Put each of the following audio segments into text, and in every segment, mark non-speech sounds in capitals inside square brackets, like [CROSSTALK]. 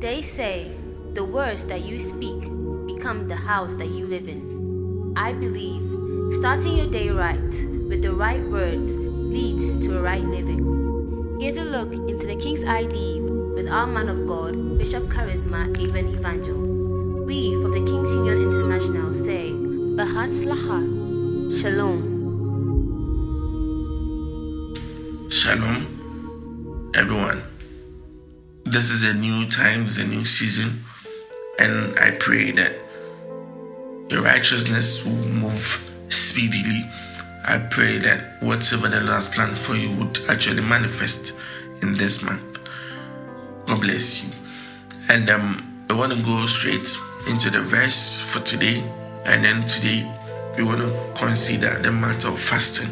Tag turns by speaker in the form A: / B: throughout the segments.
A: They say the words that you speak become the house that you live in. I believe starting your day right with the right words leads to a right living. Here's a look into the King's ID with our man of God, Bishop Charisma Even Evangel. We from the King's Union International say, Bahaslacha, Shalom.
B: Shalom, everyone. This is a new time, this is a new season, and I pray that your righteousness will move speedily. I pray that whatever the last plan for you would actually manifest in this month. God bless you. And um, I want to go straight into the verse for today, and then today we want to consider the matter of fasting.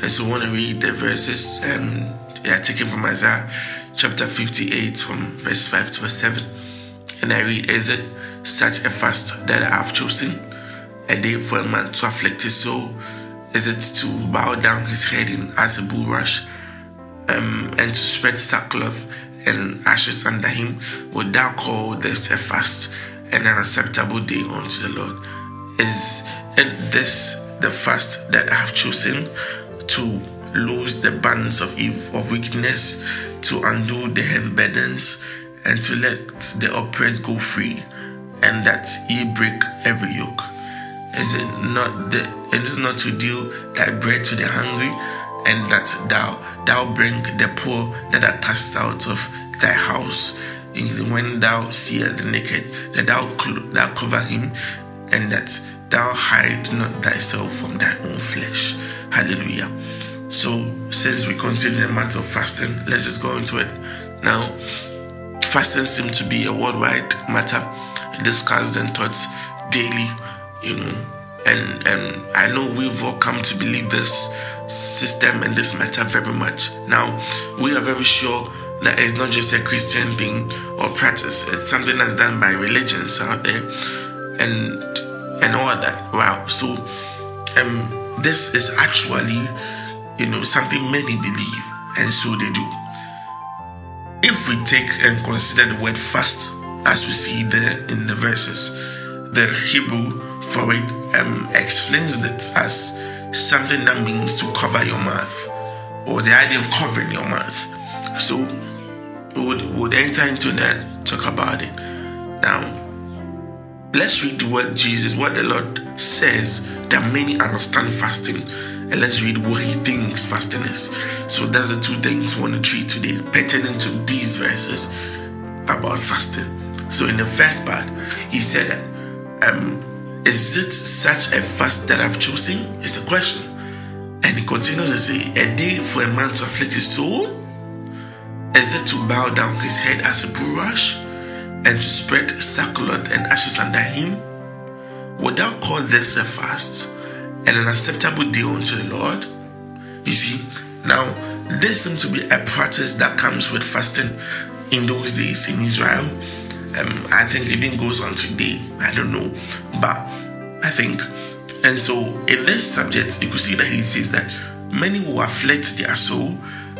B: And so I want to read the verses um, they are taken from Isaiah chapter 58 from verse 5 to verse 7. And I read, Is it such a fast that I have chosen? A day for a man to afflict his soul? Is it to bow down his head in as a bulrush um, and to spread sackcloth and ashes under him? Would thou call this a fast and an acceptable day unto the Lord? Is it this the fast that I have chosen? to loose the bands of evil, of wickedness, to undo the heavy burdens, and to let the oppressed go free, and that ye break every yoke. Is it not the it is not to deal thy bread to the hungry, and that thou thou bring the poor that are cast out of thy house, when thou seest the naked, that thou thou cover him, and that thou hide not thyself from thy own flesh. Hallelujah. So, since we consider the matter of fasting, let's just go into it. Now, fasting seems to be a worldwide matter, discussed and taught daily, you know. And and I know we've all come to believe this system and this matter very much. Now, we are very sure that it's not just a Christian thing or practice, it's something that's done by religions out there and and all that. Wow. So um this is actually, you know, something many believe, and so they do. If we take and consider the word fast, as we see there in the verses, the Hebrew for it um, explains it as something that means to cover your mouth, or the idea of covering your mouth. So we would, we would enter into that, talk about it. Now, Let's read what Jesus, what the Lord says that many understand fasting, and let's read what He thinks fasting is. So that's the two things we want to treat today, pertaining to these verses about fasting. So in the first part, He said that, um, "Is it such a fast that I've chosen?" It's a question, and He continues to say, "A day for a man to afflict his soul." Is it to bow down his head as a bulrush? And to spread sackcloth and ashes under him? Would thou call this a fast and an acceptable day unto the Lord? You see, now this seems to be a practice that comes with fasting in those days in Israel. Um, I think even goes on today. I don't know, but I think, and so in this subject, you could see that he says that many who afflict their soul,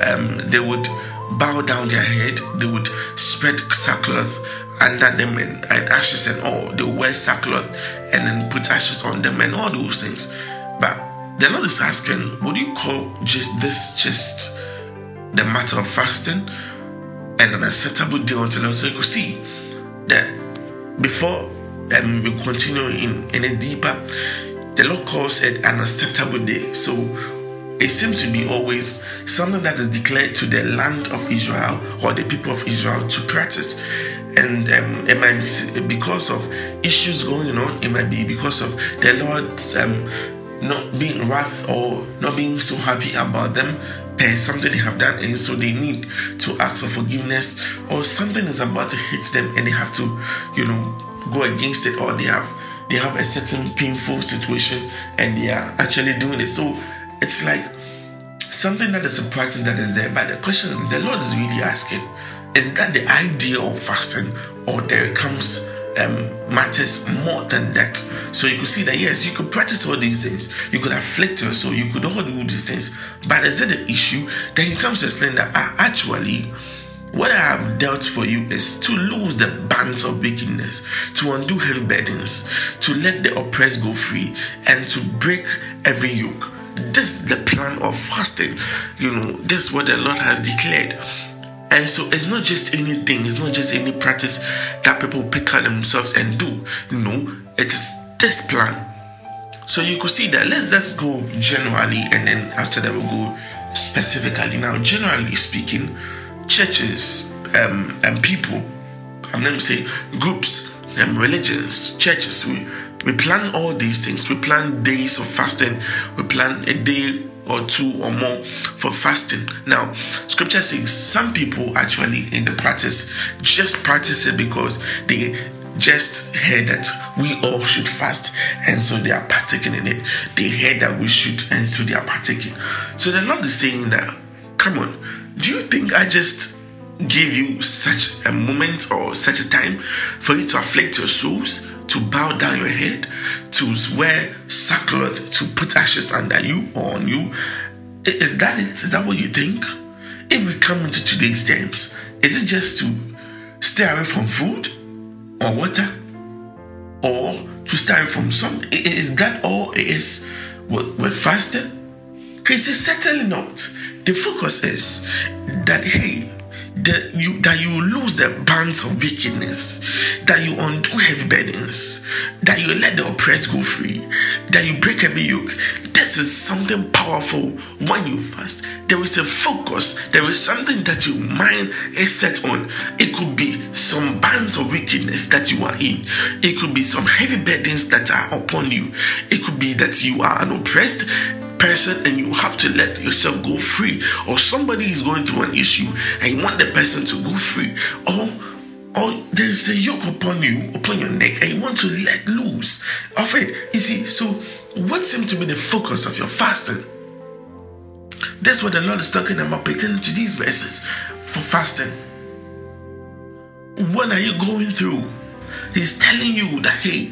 B: um, they would bow down their head, they would spread sackcloth under them and, and ashes and all. They wear sackcloth and then put ashes on them and all those things. But the Lord is asking, would you call just this just the matter of fasting and an acceptable day until the? So you could see that before um, we continue in, in a deeper, the Lord calls it an acceptable day. So it seems to be always something that is declared to the land of Israel or the people of Israel to practice. And um, it might be because of issues going on, it might be because of the Lord's um, not being wrath or not being so happy about them something they have done, and so they need to ask for forgiveness, or something is about to hit them and they have to, you know, go against it, or they have they have a certain painful situation and they are actually doing it. So it's like something that is a practice that is there. But the question the Lord is really asking, is that the idea of fasting, or there comes um, matters more than that. So you could see that yes, you could practice all these things, you could afflict your soul, you could all do these things, but is it the issue? Then it comes to explain that uh, actually, what I have dealt for you is to lose the bands of wickedness, to undo heavy burdens, to let the oppressed go free, and to break every yoke. This is the plan of fasting. You know, this is what the Lord has declared. And so it's not just anything, it's not just any practice that people pick out themselves and do. You know, it is this plan. So you could see that let's let's go generally and then after that we'll go specifically. Now, generally speaking, churches um, and people, I'm going to say groups and um, religions, churches, we, we plan all these things. We plan days of fasting, we plan a day or two or more for fasting. Now, scripture says some people actually in the practice just practice it because they just heard that we all should fast and so they are partaking in it. They heard that we should and so they are partaking. So the Lord is saying that, come on, do you think I just give you such a moment or such a time for you to afflict your souls, to bow down your head, to wear sackcloth, to put ashes under you or on you? Is that it? Is that what you think? If we come into today's times, is it just to stay away from food or water or to stay away from something? Is that all it is with, with fasting? He says, certainly not. The focus is that hey, that you that you lose the bands of wickedness, that you undo heavy burdens, that you let the oppressed go free, that you break every yoke. This is something powerful when you fast. There is a focus, there is something that your mind is set on. It could be some bands of wickedness that you are in, it could be some heavy burdens that are upon you, it could be that you are an oppressed person and you have to let yourself go free, or somebody is going through an issue and you want the person to go free, or or there's a yoke upon you, upon your neck, and you want to let loose of it. You see, so what seems to be the focus of your fasting? That's what the Lord is talking about pertaining to these verses for fasting. What are you going through? He's telling you that hey,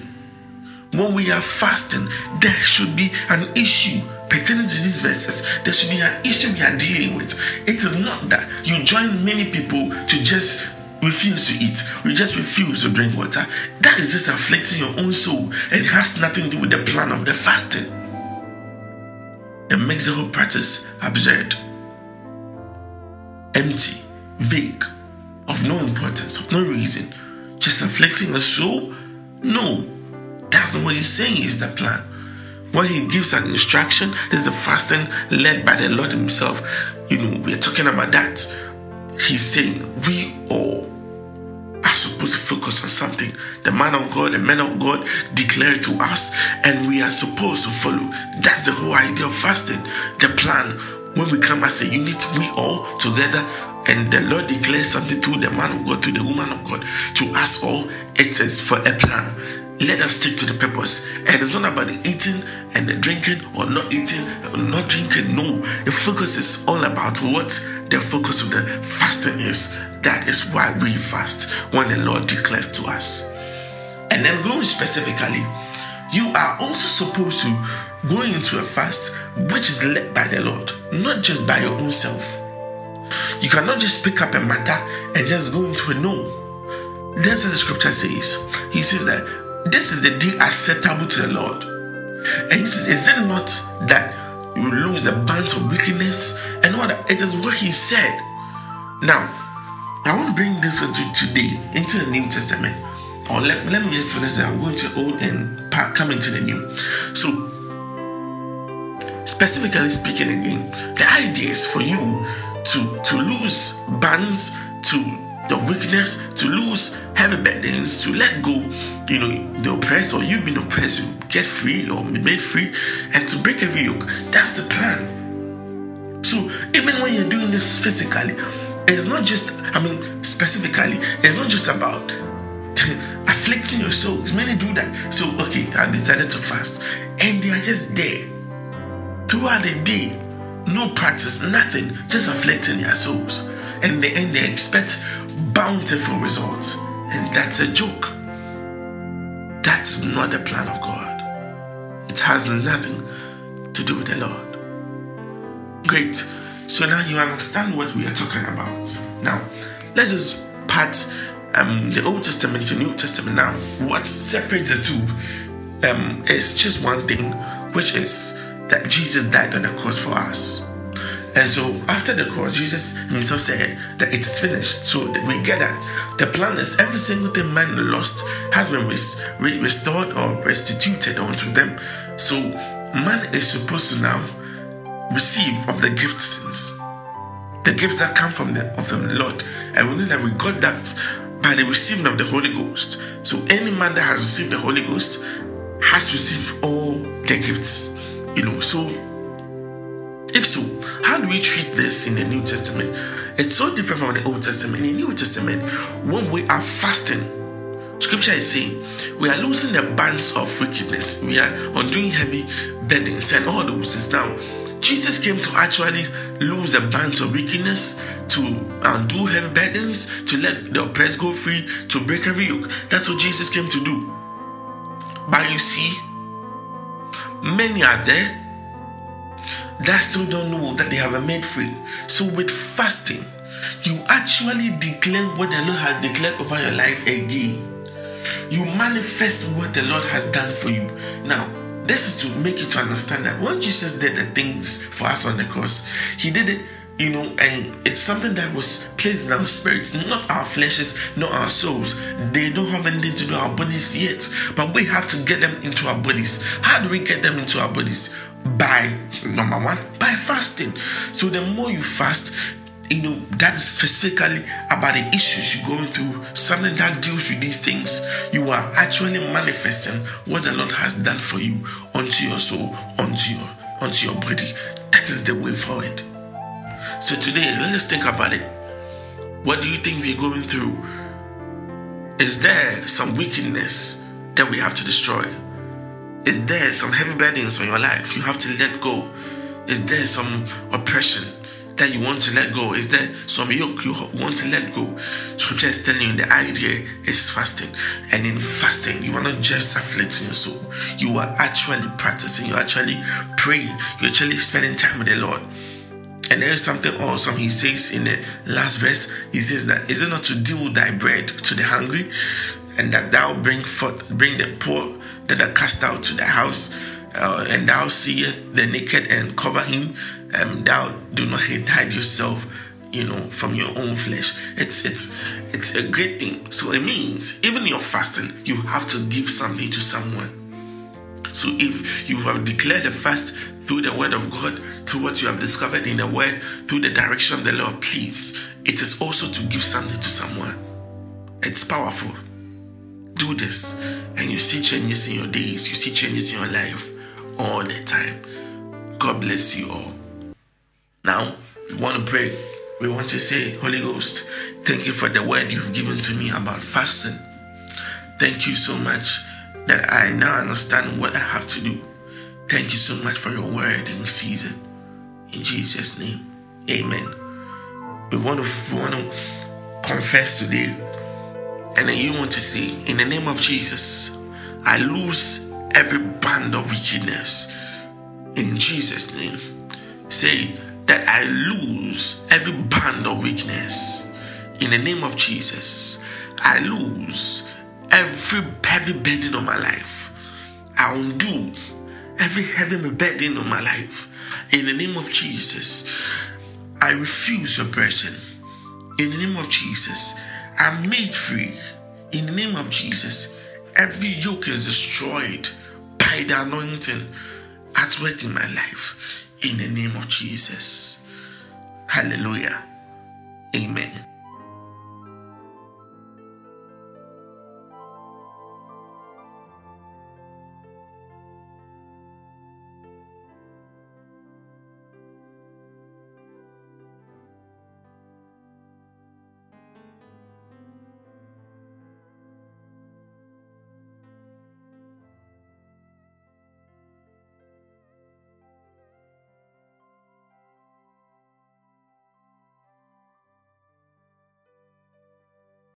B: when we are fasting, there should be an issue pertaining to these verses, there should be an issue we are dealing with. It is not that you join many people to just refuse to eat, you just refuse to drink water. That is just afflicting your own soul and has nothing to do with the plan of the fasting. It makes the whole practice absurd, empty, vague, of no importance, of no reason, just afflicting the soul. No, that's not what he's saying is the plan. When he gives an instruction, there's a fasting led by the Lord Himself. You know, we're talking about that. He's saying we all are supposed to focus on something. The man of God, the men of God declare to us, and we are supposed to follow. That's the whole idea of fasting. The plan. When we come as a unit, we all together and the Lord declares something through the man of God, through the woman of God, to us all, it is for a plan let us stick to the purpose. And it's not about the eating and the drinking or not eating or not drinking. No, the focus is all about what the focus of the fasting is. That is why we fast when the Lord declares to us. And then going specifically, you are also supposed to go into a fast which is led by the Lord, not just by your own self. You cannot just pick up a matter and just go into a no. That's what the scripture says. He says that this is the day acceptable to the Lord. And he says, Is it not that you lose the bands of wickedness and that? It is what he said. Now, I want to bring this into today, into the New Testament. Or let, let me just finish that. I'm going to old and come into the new. So, specifically speaking again, the idea is for you to, to lose bands, to of weakness, to lose heavy burdens, to let go, you know, the oppressed or you've been oppressed, you get free or be made free, and to break every yoke. That's the plan. So even when you're doing this physically, it's not just, I mean, specifically, it's not just about [LAUGHS] afflicting your souls. Many do that. So, okay, I decided to fast, and they are just there throughout the day, no practice, nothing, just afflicting their souls. And they, and they expect bountiful results. And that's a joke. That's not the plan of God. It has nothing to do with the Lord. Great. So now you understand what we are talking about. Now, let's just part um, the Old Testament to New Testament now. What separates the two um, is just one thing, which is that Jesus died on the cross for us. And so after the cross, Jesus himself said that it is finished. So we get that. The plan is every single thing man lost has been restored or restituted unto them. So man is supposed to now receive of the gifts, the gifts that come from the of the Lord. And we know that we got that by the receiving of the Holy Ghost. So any man that has received the Holy Ghost has received all the gifts. You know, so if so, how do we treat this in the New Testament? It's so different from the Old Testament. In the New Testament, when we are fasting, Scripture is saying we are losing the bands of wickedness, we are undoing heavy burdens and all those things. Now, Jesus came to actually lose the bands of wickedness, to undo heavy burdens, to let the oppressed go free, to break every yoke. That's what Jesus came to do. But you see, many are there that still don't know that they have made free. So with fasting, you actually declare what the Lord has declared over your life again. You manifest what the Lord has done for you. Now, this is to make you to understand that when Jesus did the things for us on the cross, He did it you know, and it's something that was placed in our spirits, not our fleshes, not our souls. They don't have anything to do our bodies yet, but we have to get them into our bodies. How do we get them into our bodies? By number one, by fasting. So the more you fast, you know that is specifically about the issues you're going through, something that deals with these things. You are actually manifesting what the Lord has done for you onto your soul, onto your onto your body. That is the way forward. So today, let us think about it. What do you think we're going through? Is there some wickedness that we have to destroy? Is there some heavy burdens on your life you have to let go? Is there some oppression that you want to let go? Is there some yoke you want to let go? Scripture is telling you the idea is fasting. And in fasting, you are not just afflicting your soul, you are actually practicing, you're actually praying, you're actually spending time with the Lord. And there is something awesome he says in the last verse. He says that is it not to deal thy bread to the hungry, and that thou bring forth bring the poor that are cast out to thy house, uh, and thou seest the naked and cover him, and thou do not hide yourself you know from your own flesh. It's it's it's a great thing. So it means even your fasting you have to give something to someone. So if you have declared a fast through the word of God, through what you have discovered in the word, through the direction of the Lord, please, it is also to give something to someone. It's powerful. Do this, and you see changes in your days, you see changes in your life all the time. God bless you all. Now, we want to pray. We want to say, Holy Ghost, thank you for the word you've given to me about fasting. Thank you so much that I now understand what I have to do Thank you so much for your word in season. In Jesus' name, amen. We want to, we want to confess today, and then you want to say, in the name of Jesus, I lose every band of wickedness. In Jesus' name, say that I lose every band of weakness. In the name of Jesus, I lose every heavy burden of my life. I undo every heavy burden on my life. In the name of Jesus, I refuse oppression. In the name of Jesus, I'm made free. In the name of Jesus, every yoke is destroyed by the anointing at work in my life. In the name of Jesus. Hallelujah. Amen.